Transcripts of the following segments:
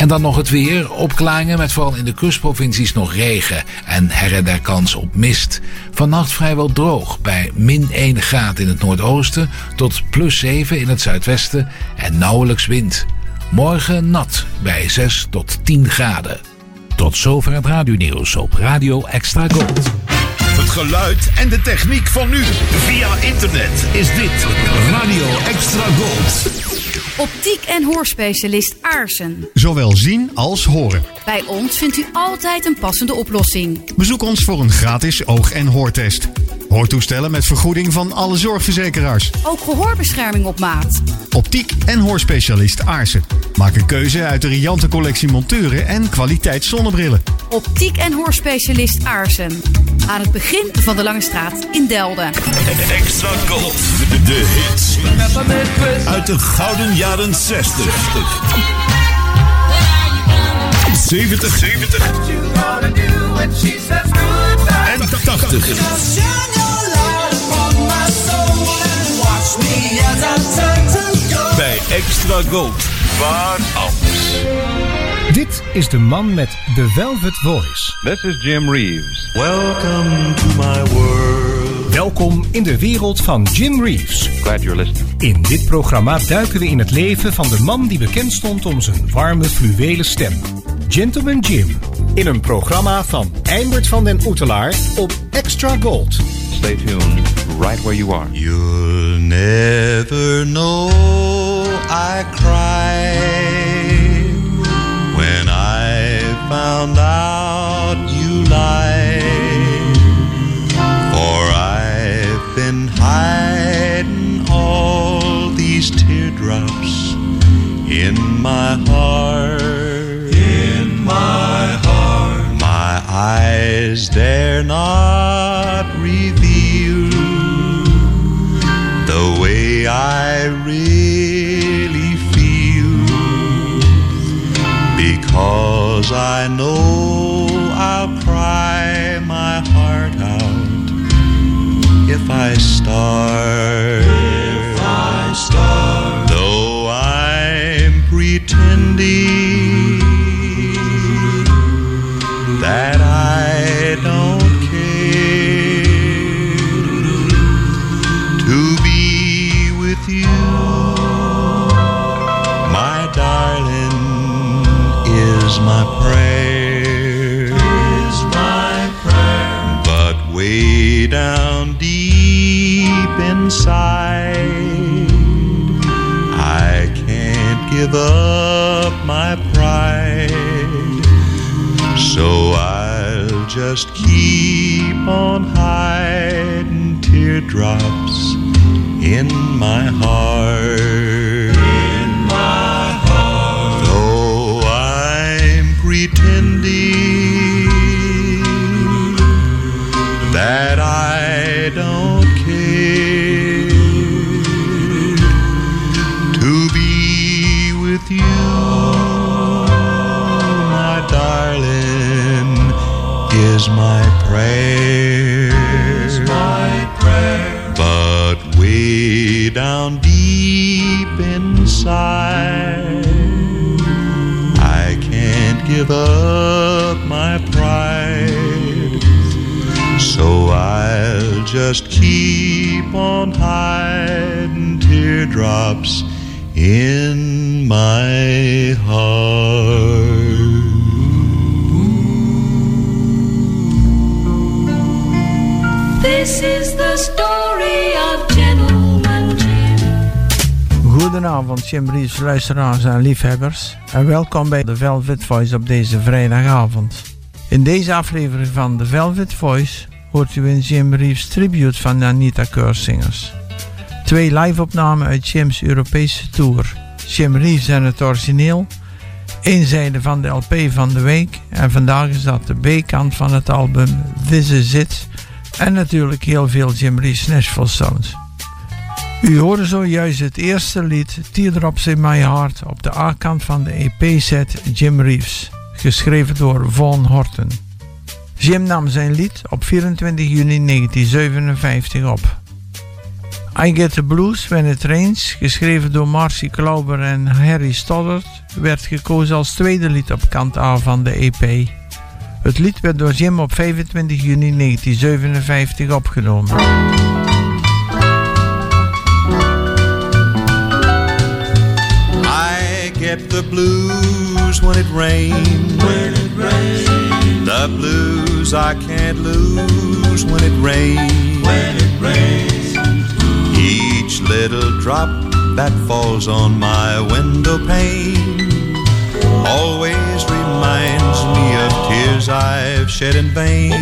En dan nog het weer. Opklaringen met vooral in de kustprovincies nog regen. En her en der kans op mist. Vannacht vrijwel droog bij min 1 graad in het noordoosten tot plus 7 in het zuidwesten en nauwelijks wind. Morgen nat bij 6 tot 10 graden. Tot zover het radionieuws op Radio Extra Gold. Het geluid en de techniek van nu. Via internet is dit Radio Extra Gold. Optiek en hoorspecialist Aarsen. Zowel zien als horen. Bij ons vindt u altijd een passende oplossing. Bezoek ons voor een gratis oog- en hoortest. Hoortoestellen met vergoeding van alle zorgverzekeraars. Ook gehoorbescherming op maat. Optiek en hoorspecialist Aarsen. Maak een keuze uit de riante collectie monturen en kwaliteit zonnebrillen. Optiek en hoorspecialist Aarsen. Aan het begin van de Lange Straat in Delden. Extra Gold. De hits. Uit de gouden jaren 60. 70. 70. En 80. Bij Extra Gold. Waar anders. Dit is de man met de Velvet Voice. This is Jim Reeves. Welcome to my world. Welkom in de wereld van Jim Reeves. Glad you're listening. In dit programma duiken we in het leven van de man die bekend stond om zijn warme fluwelen stem. Gentleman Jim. In een programma van Eimert van den Oetelaar op Extra Gold. Stay tuned right where you are. You'll never know I cried when I found out eyes dare not reveal the way I really feel because I know I'll cry my heart out if I start. If I start. Though I'm pretending inside, I can't give up my pride. So I'll just keep on hiding teardrops in my heart. Down deep inside, I can't give up my pride. So I'll just keep on hiding teardrops in my heart. This is the story of. Goedenavond, Reeves, luisteraars en liefhebbers. En welkom bij The Velvet Voice op deze vrijdagavond. In deze aflevering van The Velvet Voice hoort u een Jim Reeves tribute van Anita Keursingers. Twee live-opnamen uit Jim's Europese tour. Jim Reeves en het origineel. Eén zijde van de LP van de week. En vandaag is dat de B-kant van het album This Is It. En natuurlijk heel veel Jim Reeves Nashville Sounds. U hoorde zojuist het eerste lied Teardrops in My Heart op de A-kant van de EP-set Jim Reeves, geschreven door Vaughan Horton. Jim nam zijn lied op 24 juni 1957 op. I Get the Blues When It Rains, geschreven door Marcy Klauber en Harry Stoddard, werd gekozen als tweede lied op kant A van de EP. Het lied werd door Jim op 25 juni 1957 opgenomen. Get the blues when it rains. When it rains. The blues I can't lose when it rains. When it rains. Each little drop that falls on my window pane always reminds me of tears I've shed in vain.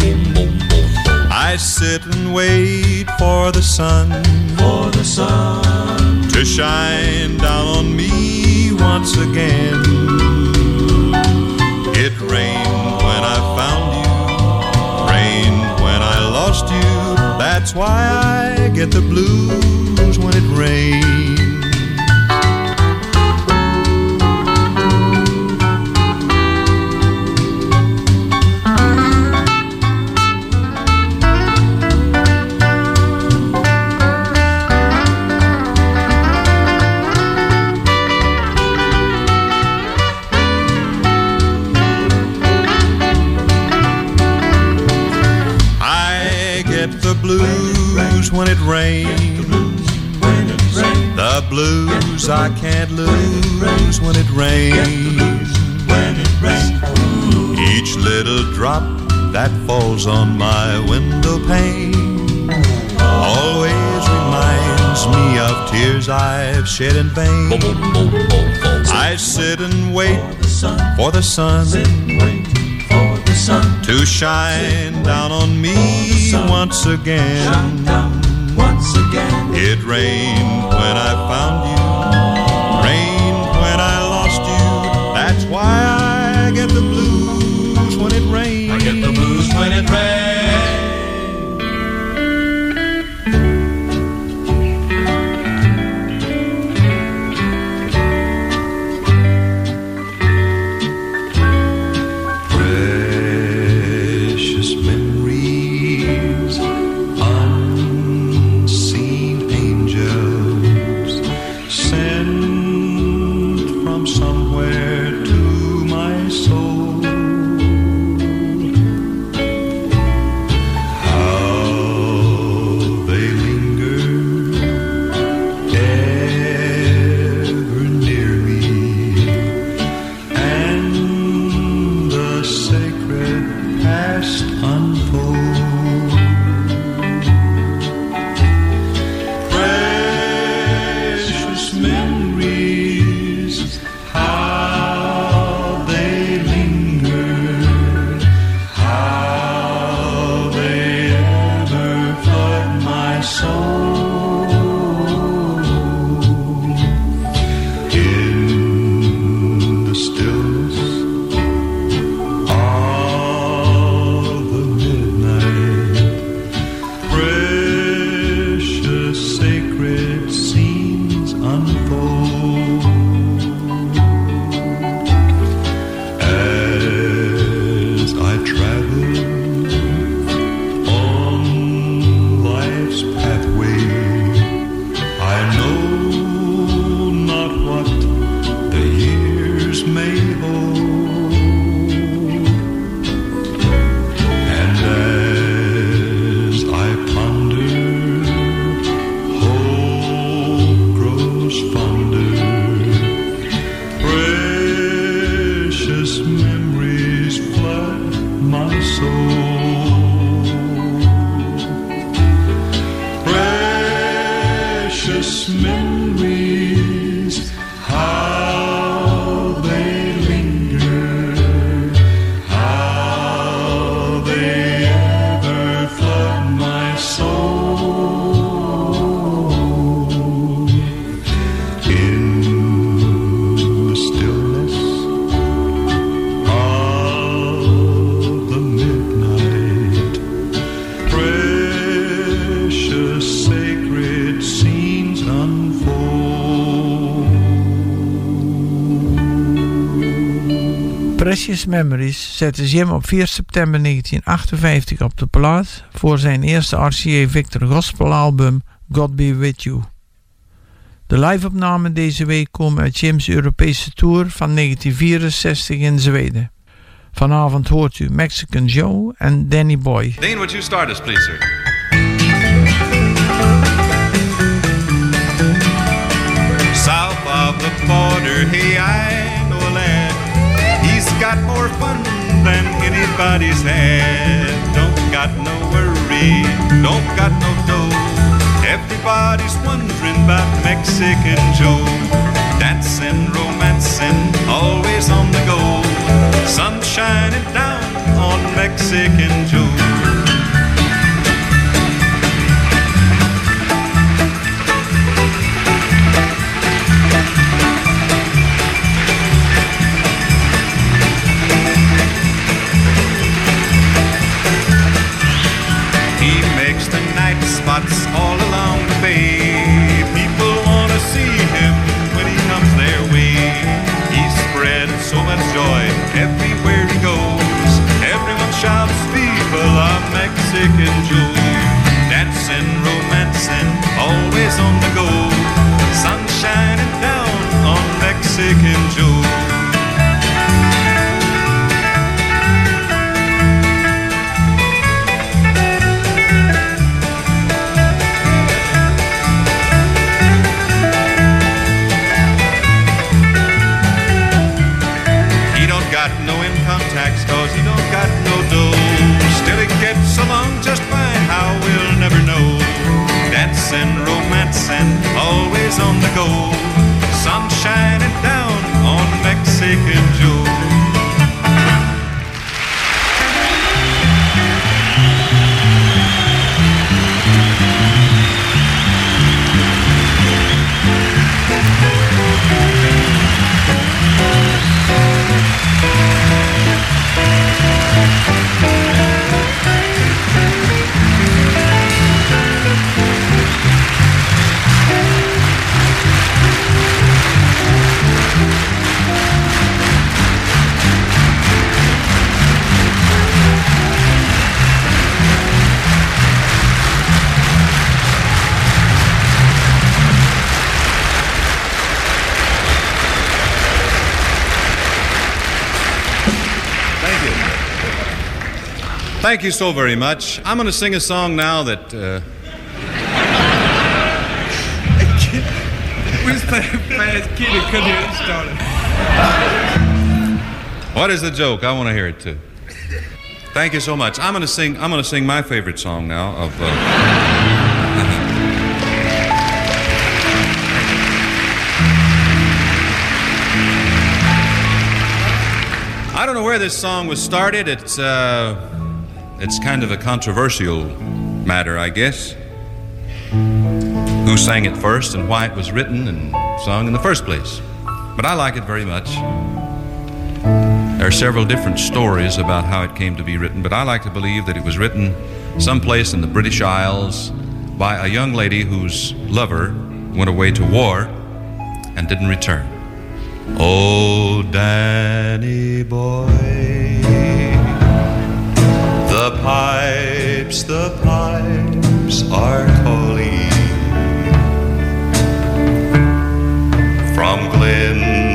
I sit and wait for the sun, for the sun to shine down on me once again. It rained when I found you, rained when I lost you. That's why I get the blues when it rains. When it rains. The blues I can't lose when it rains. Each little drop that falls on my window pane always reminds me of tears I've shed in vain. I sit and wait for the sun to shine down on me once again. It rained when I found you, Precious Memories zette Jim op 4 september 1958 op de plaat voor zijn eerste RCA Victor Gospel album God Be With You. De live-opnamen deze week komen uit Jim's Europese tour van 1964 in Zweden. Vanavond hoort u Mexican Joe en Danny Boy. Dean, would you start us, please, sir? South of the border, hey, I got more fun than anybody's had. Don't got no worry, don't got no dough. Everybody's wondering about Mexican Joe. Dancing, romancing, always on the go. Sun shining down on Mexican Joe. Spots all Thank you so very much. I'm going to sing a song now that. Uh, We just played fast kid and couldn't hear it started. what is the joke? I want to hear it too. Thank you so much. I'm going to sing. I'm going to sing my favorite song now of. Uh, I don't know where this song was started. It's uh, it's kind of a controversial matter, I guess. Who sang it first and why it was written and sung in the first place? But I like it very much. There are several different stories about how it came to be written, but I like to believe that it was written someplace in the British Isles by a young lady whose lover went away to war and didn't return. Oh, Danny boy, pipes, the pipes are calling. From glen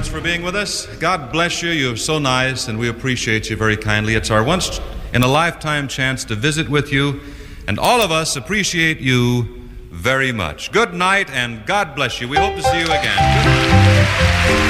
much for being with us. God bless you. You're so nice, and we appreciate you very kindly. It's our once in a lifetime chance to visit with you, and all of us appreciate you very much. Good night, and God bless you. We hope to see you again.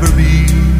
Never be.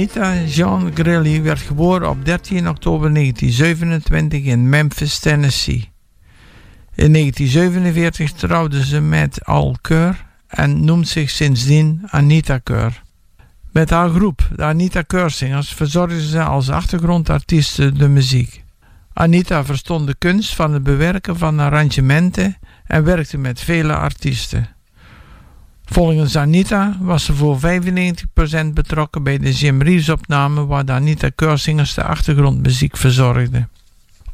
Anita Jean Grilly werd geboren op 13 oktober 1927 in Memphis, Tennessee. In 1947 trouwde ze met Al Keur en noemt zich sindsdien Anita Keur. Met haar groep, de Anita Keursingers, verzorgde ze als achtergrondartieste de muziek. Anita verstond de kunst van het bewerken van arrangementen en werkte met vele artiesten. Volgens Anita was ze voor 95% betrokken bij de Jim Reeves opname waar Anita Keursingers de achtergrondmuziek verzorgde.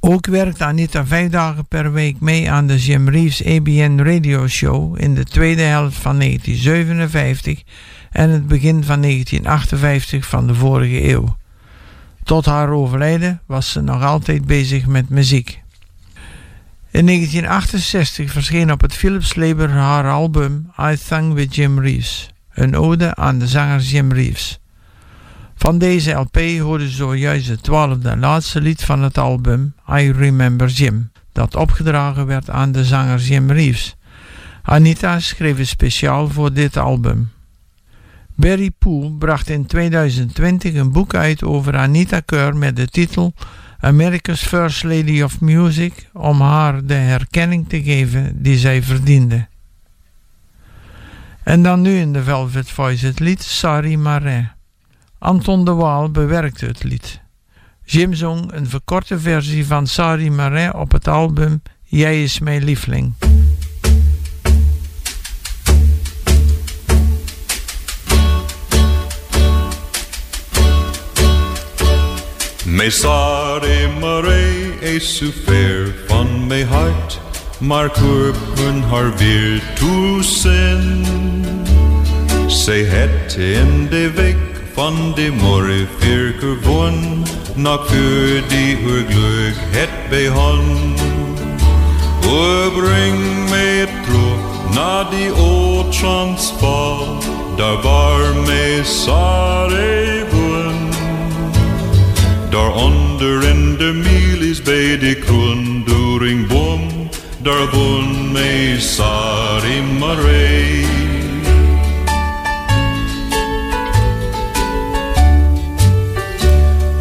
Ook werkte Anita vijf dagen per week mee aan de Jim Reeves ABN Radio Show in de tweede helft van 1957 en het begin van 1958 van de vorige eeuw. Tot haar overlijden was ze nog altijd bezig met muziek. In 1968 verscheen op het Philips label haar album I Sang with Jim Reeves, een ode aan de zanger Jim Reeves. Van deze LP hoorde zojuist het twaalfde en laatste lied van het album I Remember Jim, dat opgedragen werd aan de zanger Jim Reeves. Anita schreef het speciaal voor dit album. Barry Poole bracht in 2020 een boek uit over Anita Keur met de titel America's First Lady of Music om haar de herkenning te geven die zij verdiende. En dan nu in de Velvet Voice het lied Sari Marais. Anton de Waal bewerkte het lied. Jim zong een verkorte versie van Sari Marais op het album Jij is mijn lieveling. Mij Sari Marais is zo ver van mijn hart, maar korpen haar weer toezin. Zij het in de week van de morgen vier gewoon, nog voor die haar geluk het. O bring mij terug naar die oud Transvaal, daar waar mij Sari woont. Daaronder in de milies bij de kroondoringboom, daar woont mij Sari Marais.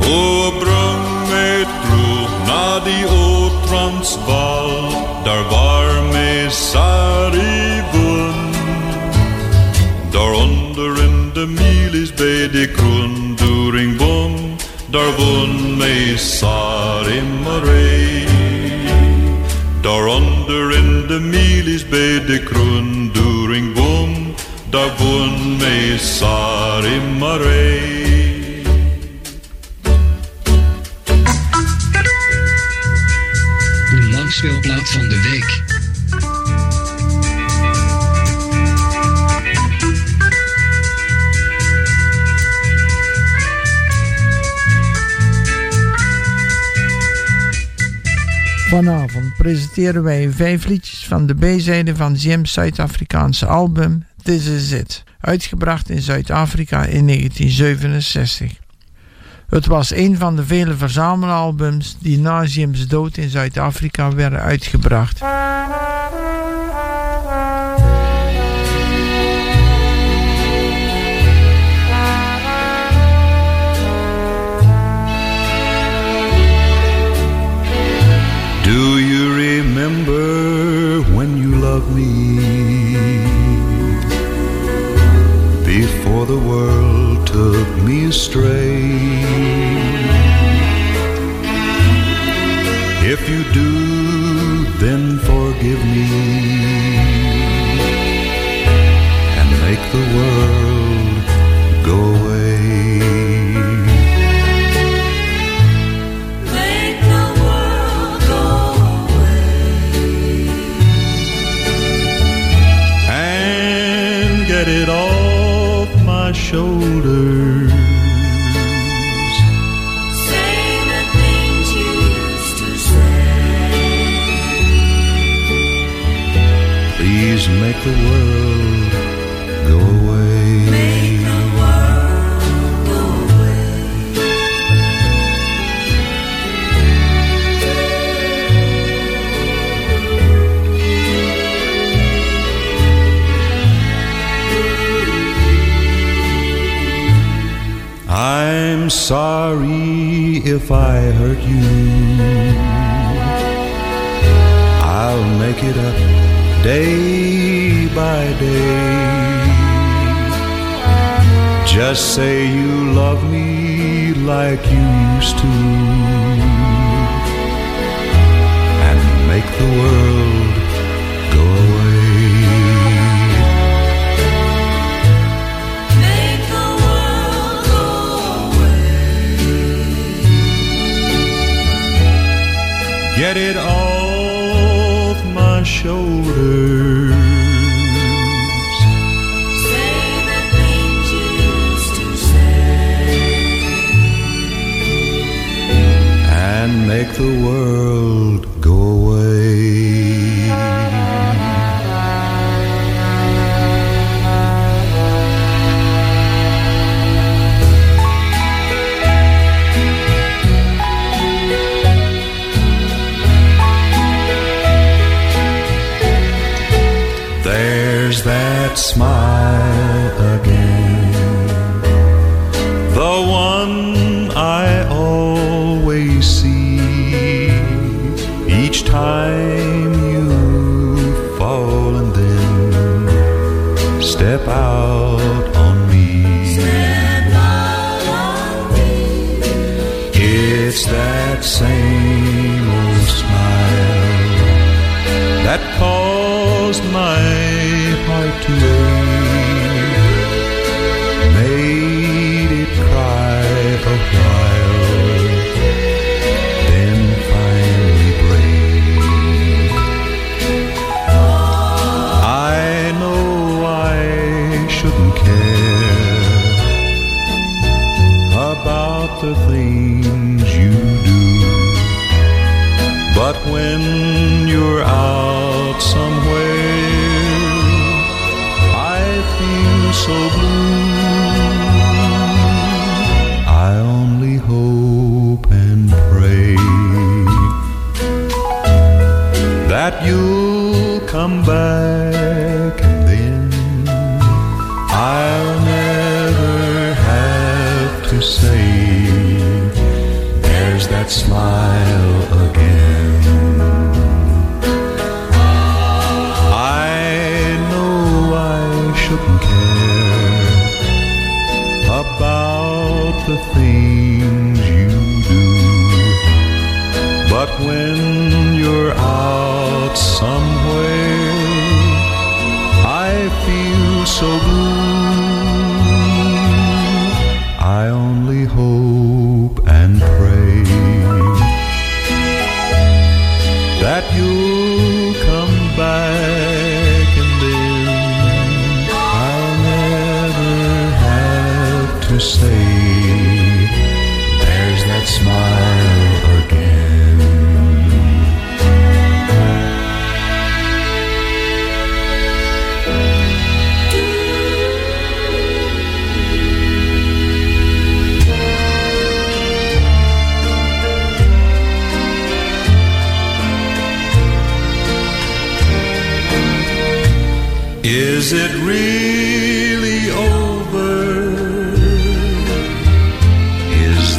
O breng mij terug naar die oud Transvaal, daar waar mij Sari woont. Daaronder in de milies bij de kroondoringboom, daar woont mij Sari Marais. Daaronder in de milies bij de kroondoringboom, daar woont mij Sari Marais. De langspeelplaat van de week. Vanavond presenteren wij vijf liedjes van de B-zijde van Jim's Zuid-Afrikaanse album This Is It, uitgebracht in Zuid-Afrika in 1967. Het was een van de vele verzamelalbums die na Jim's dood in Zuid-Afrika werden uitgebracht. Remember when you loved me? Before the world took me astray. If you do, then forgive me and make the world sorry if I hurt you. I'll make it up day by day. Just say you love me like you used to. And make the world Get it off my shoulders. Say the things you used to say. and make the world go away.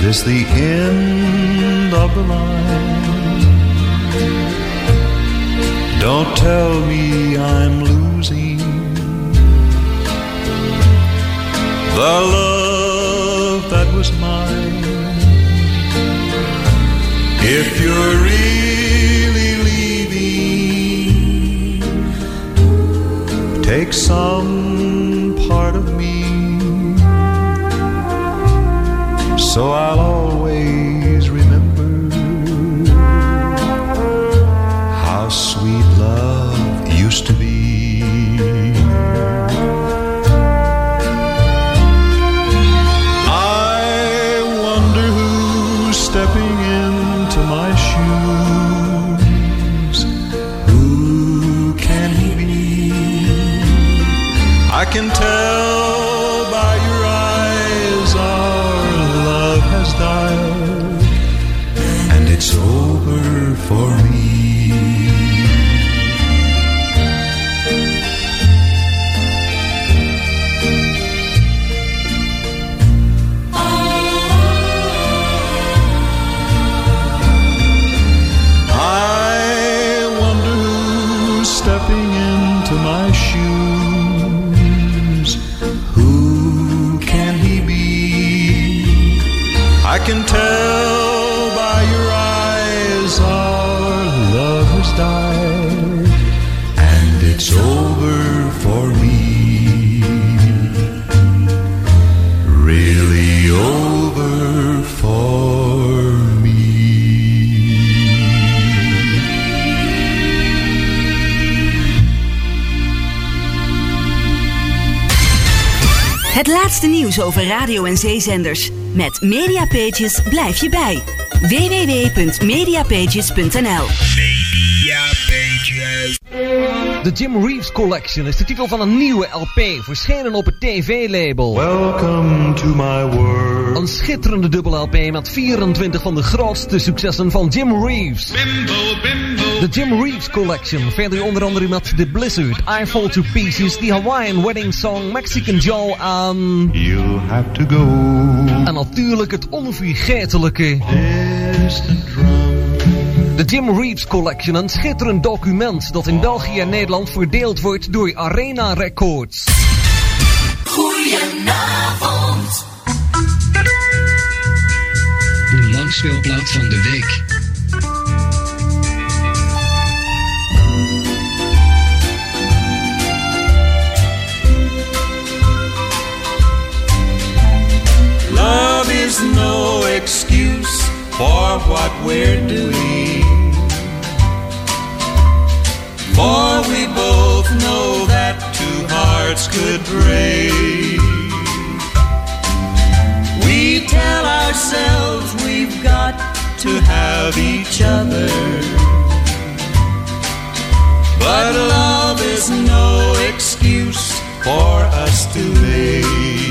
This the end of the line? Don't tell me I'm losing the love that was mine. If you're really leaving, take some part of me so I'll Het laatste nieuws over radio- en zeezenders. Met Mediapages blijf je bij. www.mediapages.nl De Jim Reeves Collection is de titel van een nieuwe LP, verschenen op het TV-label. Welcome to my world. Een schitterende dubbel LP met 24 van de grootste successen van Jim Reeves. De Jim Reeves Collection verder onder andere met The Blizzard, I Fall to Pieces, The Hawaiian Wedding Song, Mexican Joe en... You have to go. En natuurlijk het onvergetelijke... De Jim Reeves Collection, een schitterend document dat in België en Nederland verdeeld wordt door Arena Records. Goedenavond. De langspeelplaat van de week. Excuse for what we're doing. For we both know that two hearts could break. We tell ourselves we've got to have each other. But love is no excuse for us to make.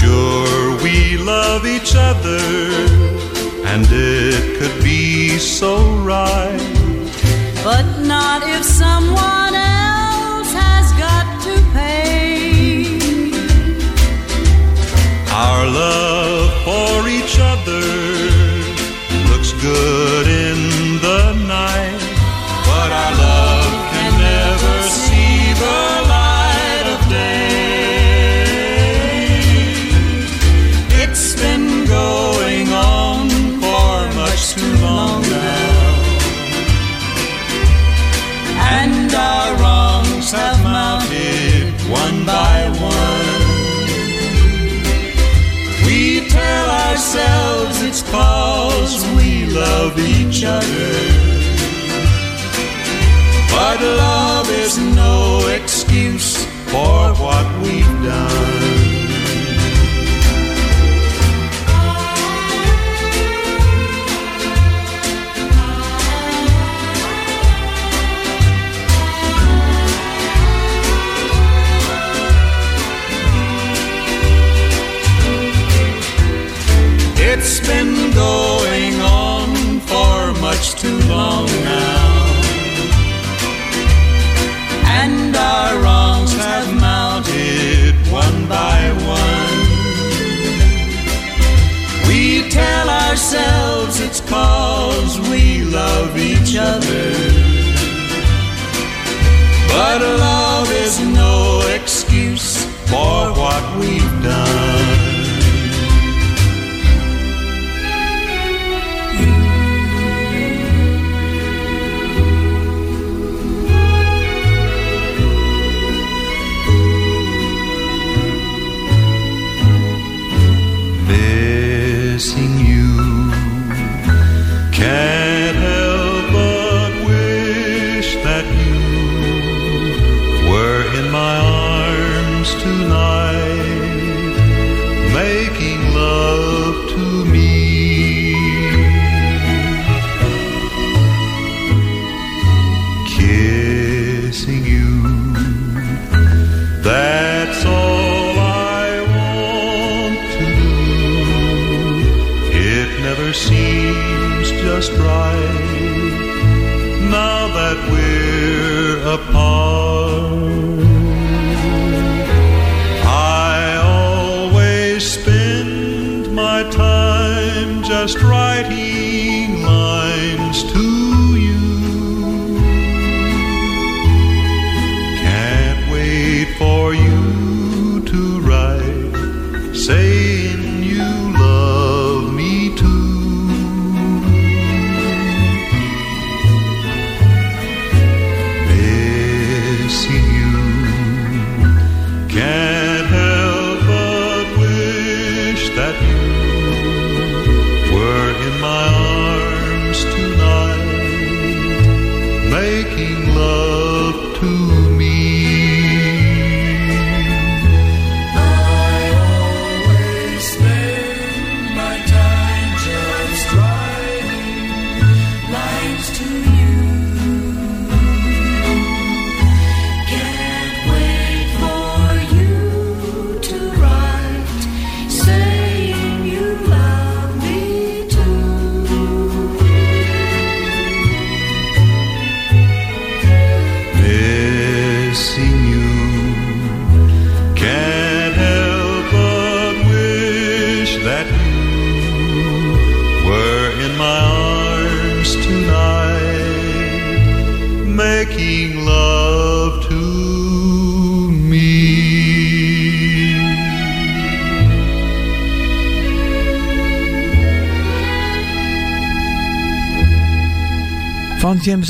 Sure, we love each other, and it could be so right. But not if someone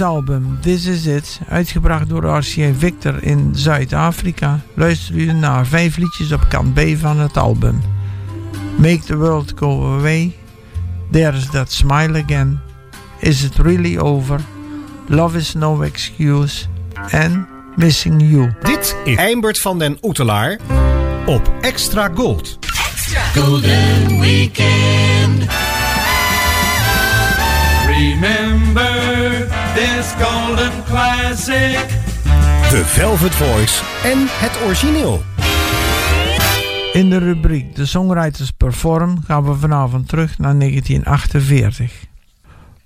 Album This Is It, uitgebracht door RCA Victor in Zuid-Afrika, luister u naar vijf liedjes op kant B van het album. Make the World Go Away, There's That Smile Again, Is It Really Over, Love Is No Excuse en Missing You. Dit is Eimbert van den Oetelaar op Extra Gold. Golden Weekend. Remember this golden classic. The Velvet Voice en het origineel. In de rubriek De Songwriters Perform gaan we vanavond terug naar 1948.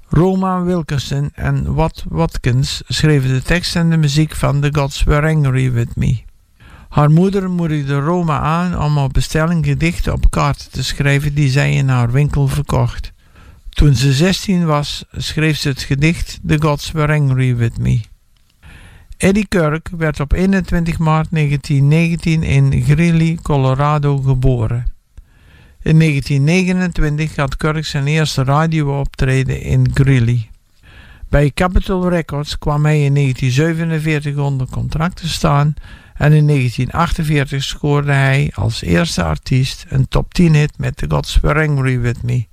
Roma Wilkerson en Wat Watkins schreven de tekst en de muziek van The Gods Were Angry With Me. Haar moeder moedigde Roma aan om op bestelling gedichten op kaarten te schrijven die zij in haar winkel verkocht. Toen ze 16 was, schreef ze het gedicht The Gods Were Angry With Me. Eddie Kirk werd op 21 maart 1919 in Greeley, Colorado geboren. In 1929 had Kirk zijn eerste radiooptreden in Greeley. Bij Capitol Records kwam hij in 1947 onder contract te staan en in 1948 scoorde hij als eerste artiest een top 10 hit met The Gods Were Angry With Me.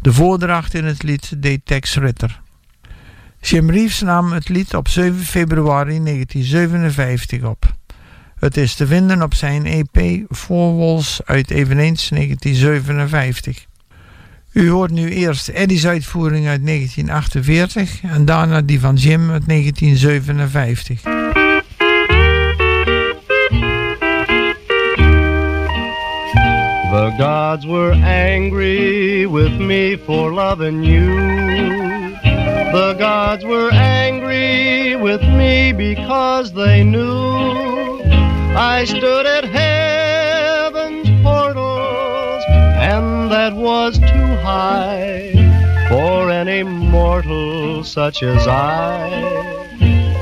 De voordracht in het lied deed Tex Ritter. Jim Reeves nam het lied op 7 februari 1957 op. Het is te vinden op zijn EP Four Walls uit eveneens 1957. U hoort nu eerst Eddie's uitvoering uit 1948 en daarna die van Jim uit 1957. The gods were angry with me for loving you. The gods were angry with me because they knew I stood at heaven's portals and that was too high for any mortal such as I.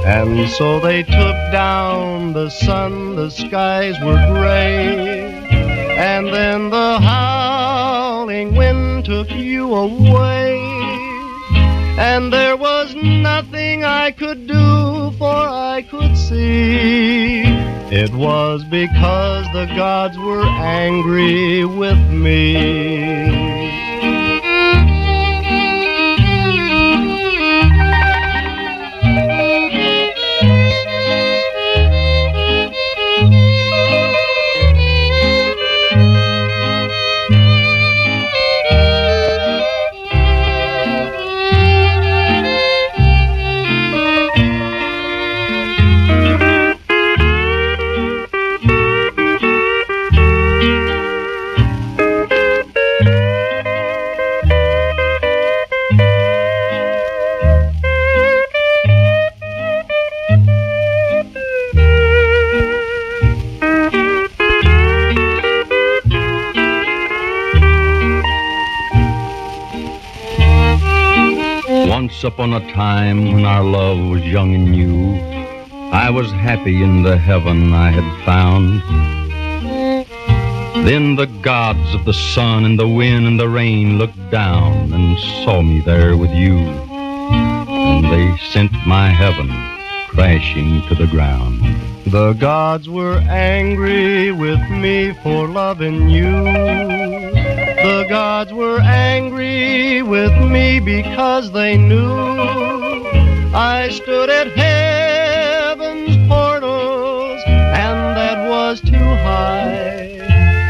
And so they took down the sun, the skies were gray. And then the howling wind took you away. And there was nothing I could do, for I could see. It was because the gods were angry with me. Upon a time when our love was young and new, I was happy in the heaven I had found. Then the gods of the sun and the wind and the rain looked down and saw me there with you. And they sent my heaven crashing to the ground. The gods were angry with me for loving you. The gods were angry with me because they knew I stood at heaven's portals and that was too high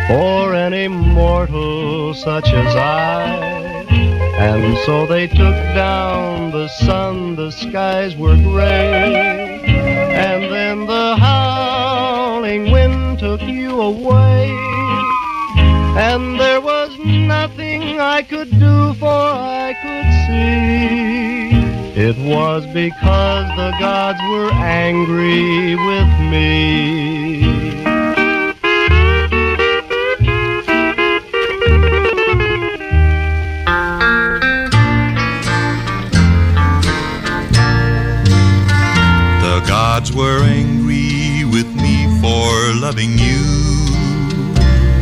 for any mortal such as I. And so they took down the sun, the skies were gray, and then the howling wind took you away. And there was nothing I could do, for I could see it was because the gods were angry with me. The gods were angry with me for loving you.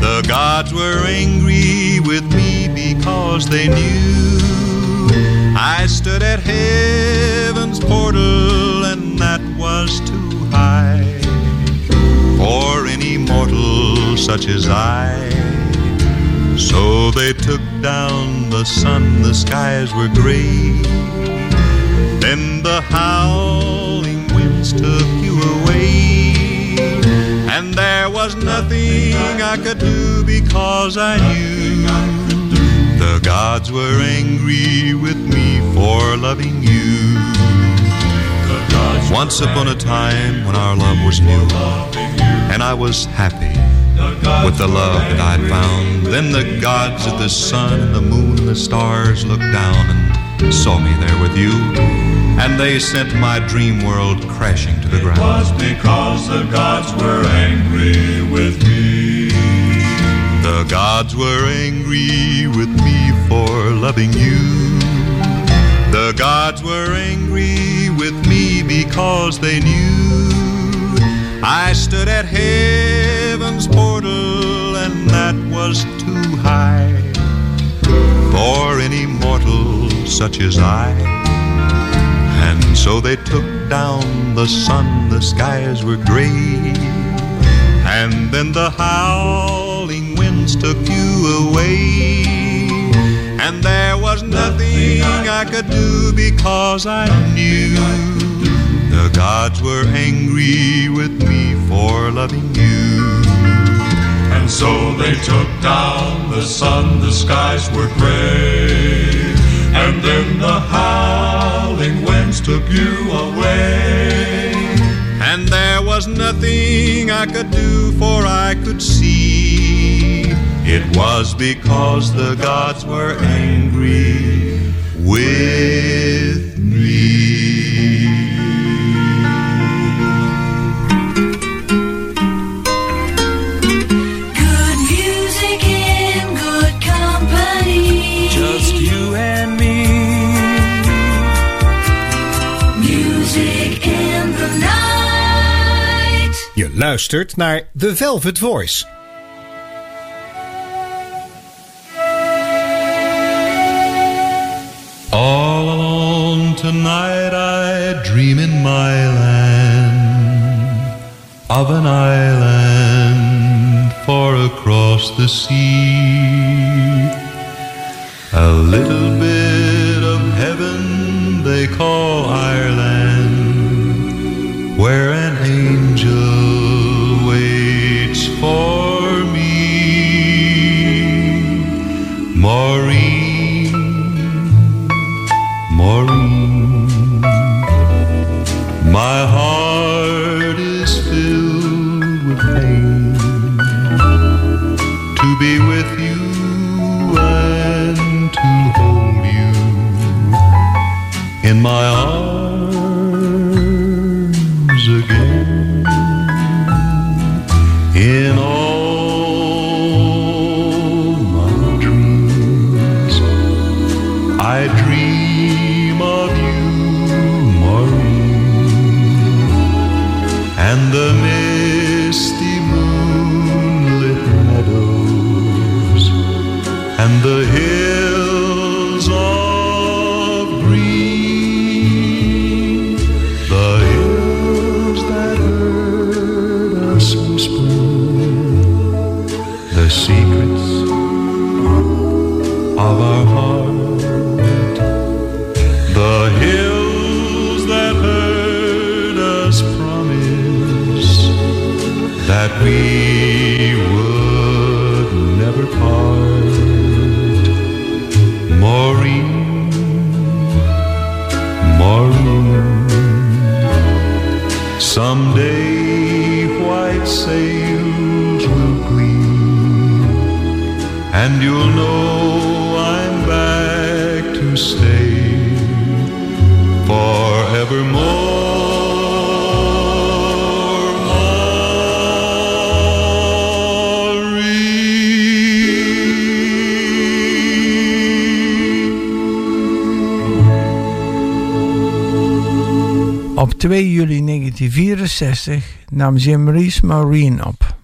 The gods were angry with me because they knew I stood at heaven's portal and that was too high for any mortal such as I. So they took down the sun, the skies were gray. Then the howling winds took. And there was nothing I could do because I knew the gods were angry with me for loving you. Once upon a time when our love was new, and I was happy with the love that I'd found. Then the gods of the sun and the moon and the stars looked down and saw me there with you. And they sent my dream world crashing to the ground. was because the gods were angry with me. The gods were angry with me for loving you. The gods were angry with me because they knew I stood at heaven's portal and that was too high for any mortal such as I. So they took down the sun, the skies were gray. And then the howling winds took you away. And there was nothing I could do because I knew the gods were angry with me for loving you. And so they took down the sun, the skies were gray. And then the howling took you away. And there was nothing I could do, for I could see it was because the gods were angry with me. Luistert naar The Velvet Voice. All alone tonight I dream in my land of an island far across the sea. A little bit of heaven they call Ireland, 1964 nam Jim Marine op.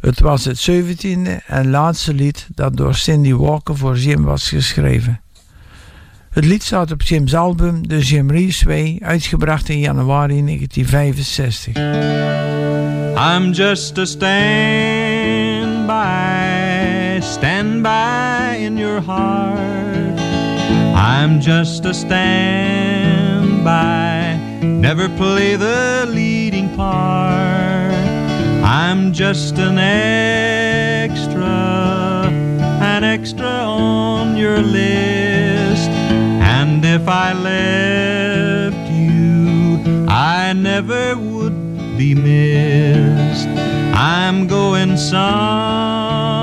Het was het 17e en laatste lied dat door Cindy Walker voor Jim was geschreven. Het lied staat op Jim's album The Jim Reeves Way, uitgebracht in januari 1965. I'm just a standby, standby in your heart. I'm just a standby, never play the leading I'm just an extra, an extra on your list. And if I left you, I never would be missed. I'm going somewhere,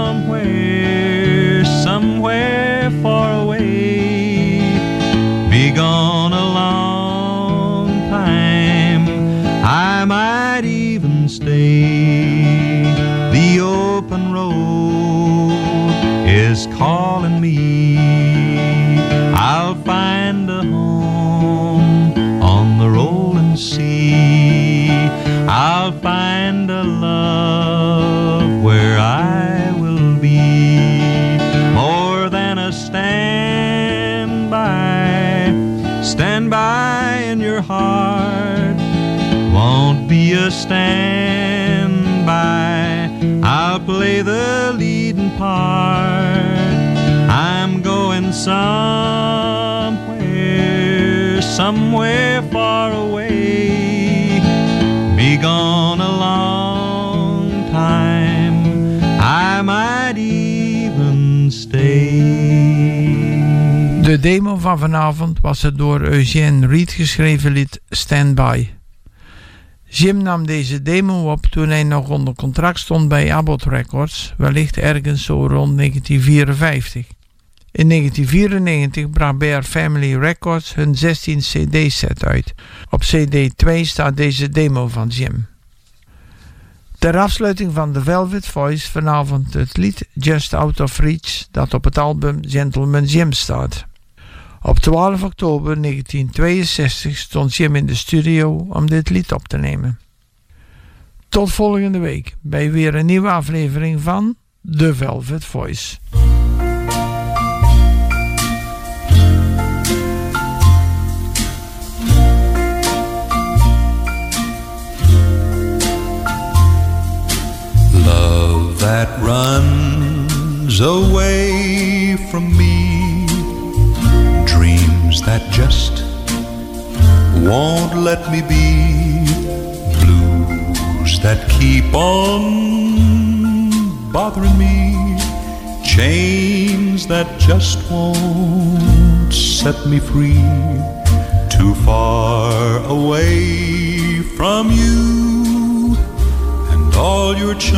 find a home on the rolling sea. I'll find a love where I will be more than a standby. Standby in your heart won't be a standby. I'll play the leading part. I'm going somewhere, somewhere far away. Be gone a long time. I might even stay. De demo van vanavond was het door Eugene Reed geschreven lied Stand By. Jim nam deze demo op toen hij nog onder contract stond bij Abbott Records, wellicht ergens zo rond 1954. In 1994 bracht Bear Family Records hun 16 CD-set uit. Op CD 2 staat deze demo van Jim. Ter afsluiting van The Velvet Voice vanavond het lied Just Out of Reach dat op het album Gentleman Jim staat. Op 12 oktober 1962 stond Jim in de studio om dit lied op te nemen. Tot volgende week bij weer een nieuwe aflevering van The Velvet Voice. That runs away from me, dreams that just won't let me be, blues that keep on bothering me, chains that just won't set me free, too far away from you all your charms.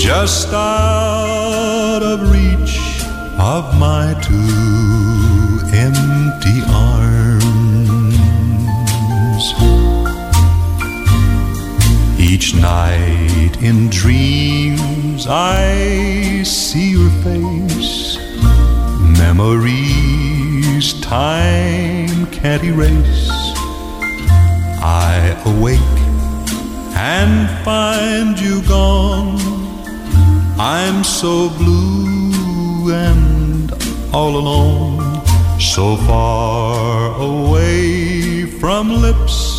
Just out of reach of my two empty arms. Each night in dreams I see your face. Memories time can't erase. I awake and find you gone. I'm so blue and all alone, so far away from lips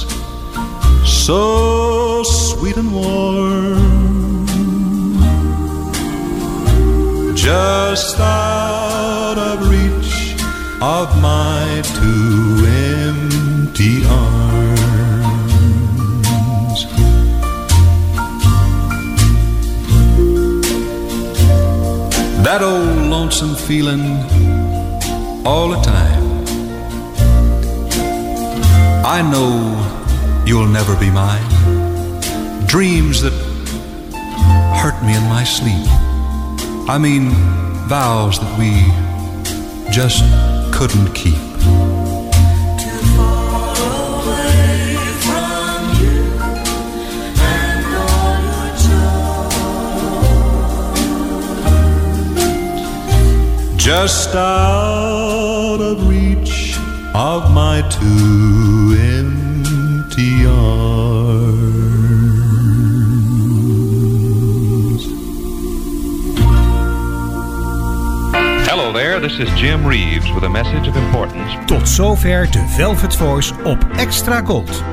so sweet and warm. Just out of reach of my two empty arms. Lonesome feeling all the time. I know you'll never be mine. Dreams that hurt me in my sleep. I mean, vows that we just couldn't keep. Just out of reach of my two empty arms. Hello there, this is Jim Reeves with a message of importance. Tot zover de Velvet Voice op Extra Gold.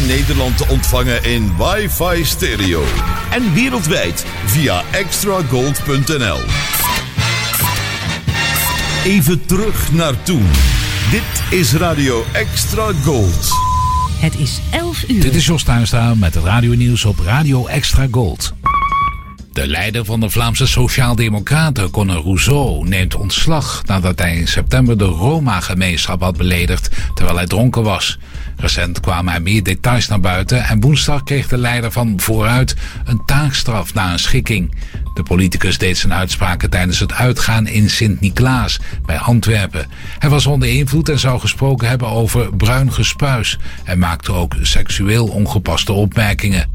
In Nederland te ontvangen in wifi stereo. En wereldwijd via extragold.nl. Even terug naar toen. Dit is Radio Extra Gold. Het is 11 uur. Dit is Jos Tuinstra met het radio-nieuws op Radio Extra Gold. De leider van de Vlaamse Sociaaldemocraten, Conor Rousseau, neemt ontslag nadat hij in september de Roma-gemeenschap had beledigd terwijl hij dronken was. Recent kwamen er meer details naar buiten en woensdag kreeg de leider van Vooruit een taakstraf na een schikking. De politicus deed zijn uitspraken tijdens het uitgaan in Sint-Niklaas bij Antwerpen. Hij was onder invloed en zou gesproken hebben over bruin gespuis en maakte ook seksueel ongepaste opmerkingen.